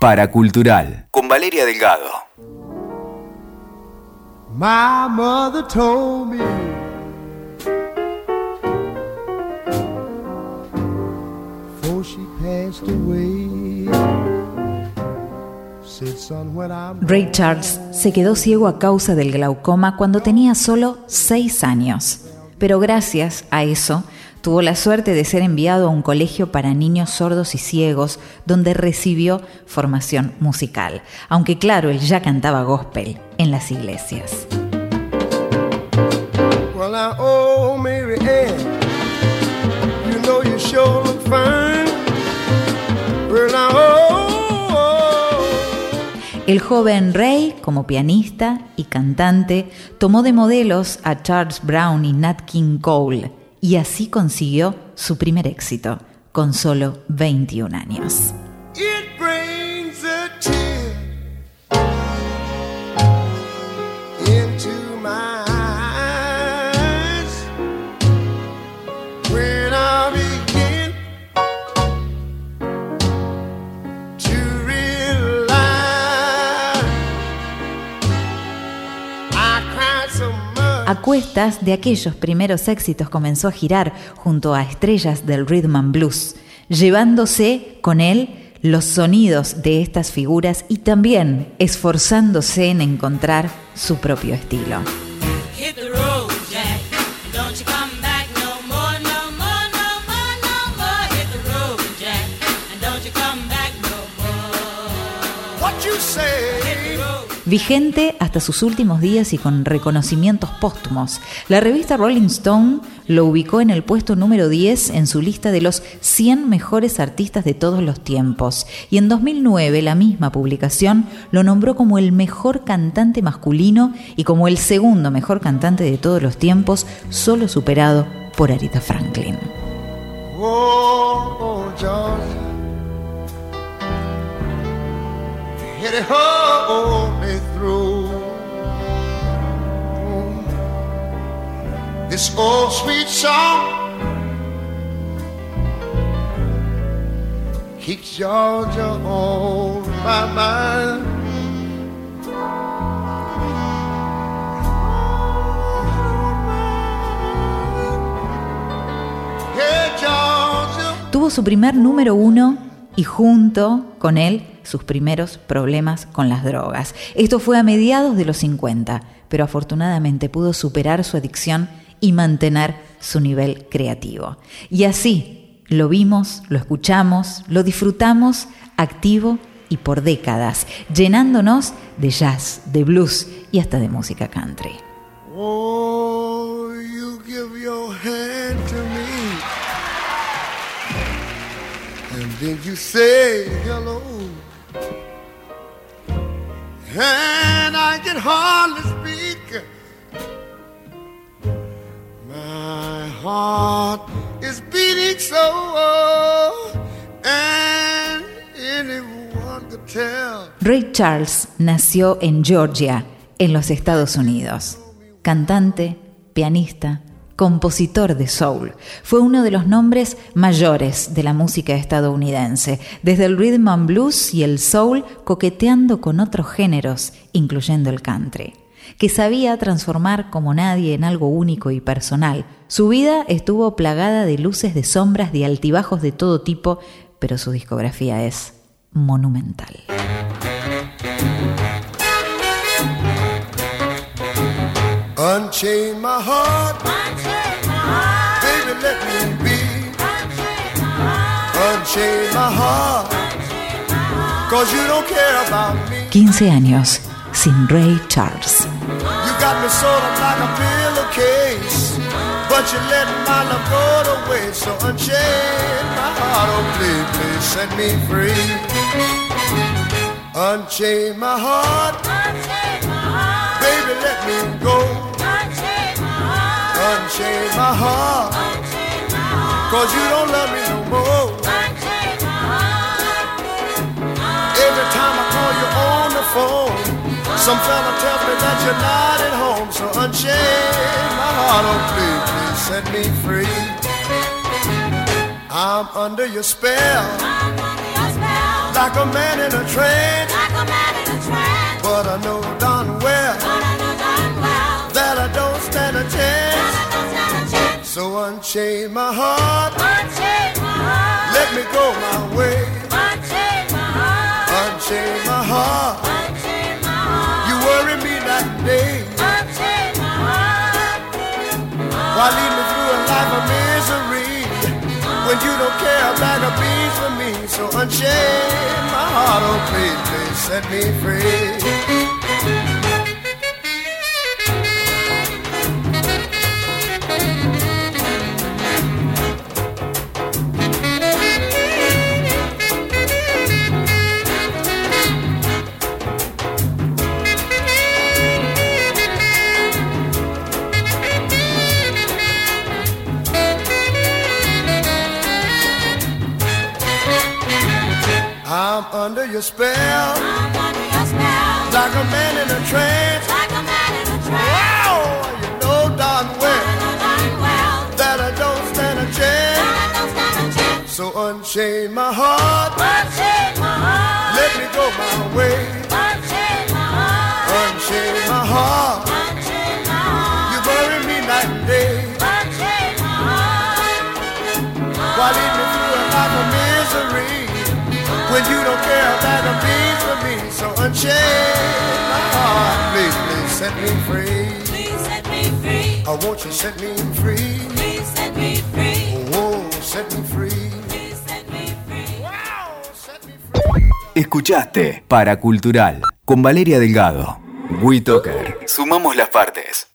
Paracultural con Valeria Delgado. My mother told me before she passed away. said, "Son, when I'm Ray Charles se quedó ciego a causa del glaucoma cuando tenía solo 6 años. Pero gracias a eso, tuvo la suerte de ser enviado a un colegio para niños sordos y ciegos, donde recibió formación musical. Aunque claro, él ya cantaba gospel en las iglesias. Well, now, Mary Ann, you know you sure look fine. Well, now, El joven Ray, como pianista y cantante, tomó de modelos a Charles Brown y Nat King Cole y así consiguió su primer éxito, con solo 21 años. A cuestas de aquellos primeros éxitos comenzó a girar junto a estrellas del rhythm and blues, llevándose con él los sonidos de estas figuras y también esforzándose en encontrar su propio estilo. Hit the road, Jack. Don't you come back no more, no more, no more, no more. Hit the road, Jack. And don't you come back no more. What you say? Vigente hasta sus últimos días y con reconocimientos póstumos, la revista Rolling Stone lo ubicó en el puesto número 10 en su lista de los 100 mejores artistas de todos los tiempos. Y en 2009 la misma publicación lo nombró como el mejor cantante masculino y como el segundo mejor cantante de todos los tiempos, solo superado por Aretha Franklin. Oh, oh, Georgia. Hit it hold me through. This old sweet song keeps Georgia on my mind. Tuvo su primer número uno y junto con él sus primeros problemas con las drogas. Esto fue a mediados de los 50, pero afortunadamente pudo superar su adicción y mantener su nivel creativo. Y así lo vimos, lo escuchamos, lo disfrutamos activo y por décadas, llenándonos de jazz, de blues y hasta de música country. Oh, you give your hand to me. And you say hello. And I can hardly speak. My heart is beating so. And anyone could tell. Ray Charles nació en Georgia, en los Estados Unidos. Cantante, pianista, compositor de soul. Fue uno de los nombres mayores de la música estadounidense, desde el rhythm and blues y el soul coqueteando con otros géneros, incluyendo el country que sabía transformar como nadie en algo único y personal. Su vida estuvo plagada de luces, de sombras, de altibajos de todo tipo, pero su discografía es monumental. 15 años sin Ray Charles. You got me sort of like a pillowcase, but you let my love go away. So unchain my heart, oh please, please set me free. Unchain my heart, baby, let me go. Unchain my heart, cause you don't love me no more. Some fella tells me that you're not at home. So unchain my heart, oh please, please set me free. I'm under your spell, like a man in a trance. like a man in a trance. But I know darn well But I know darn well that I don't stand a chance. that I don't stand a chance. So unchain my heart, Unchain my heart, let me go my way. unchain my heart, Unchain my Why lead me through a life of misery when you don't care a bag of beans for me? So unchain my heart, oh please, please set me free. Your spell, I'm under your spell, like a man in a trance. like a man in a trance. Wow, you know darn well well that I don't stand a chance. that I don't stand a chance. So unchain my heart, Unchain my heart, let me go my way. unchain my heart, Unchain my heart, unchain my heart, you bury me night and day. unchain my heart. Why lead me through a life of misery when you don't care a beans for me? So unchain my heart, please, please set me free. Please set me free. Oh, you set me free? Please set me free. Oh, set me free. Set me. Escuchaste Paracultural con Valeria Delgado. WeToker. Sumamos las partes.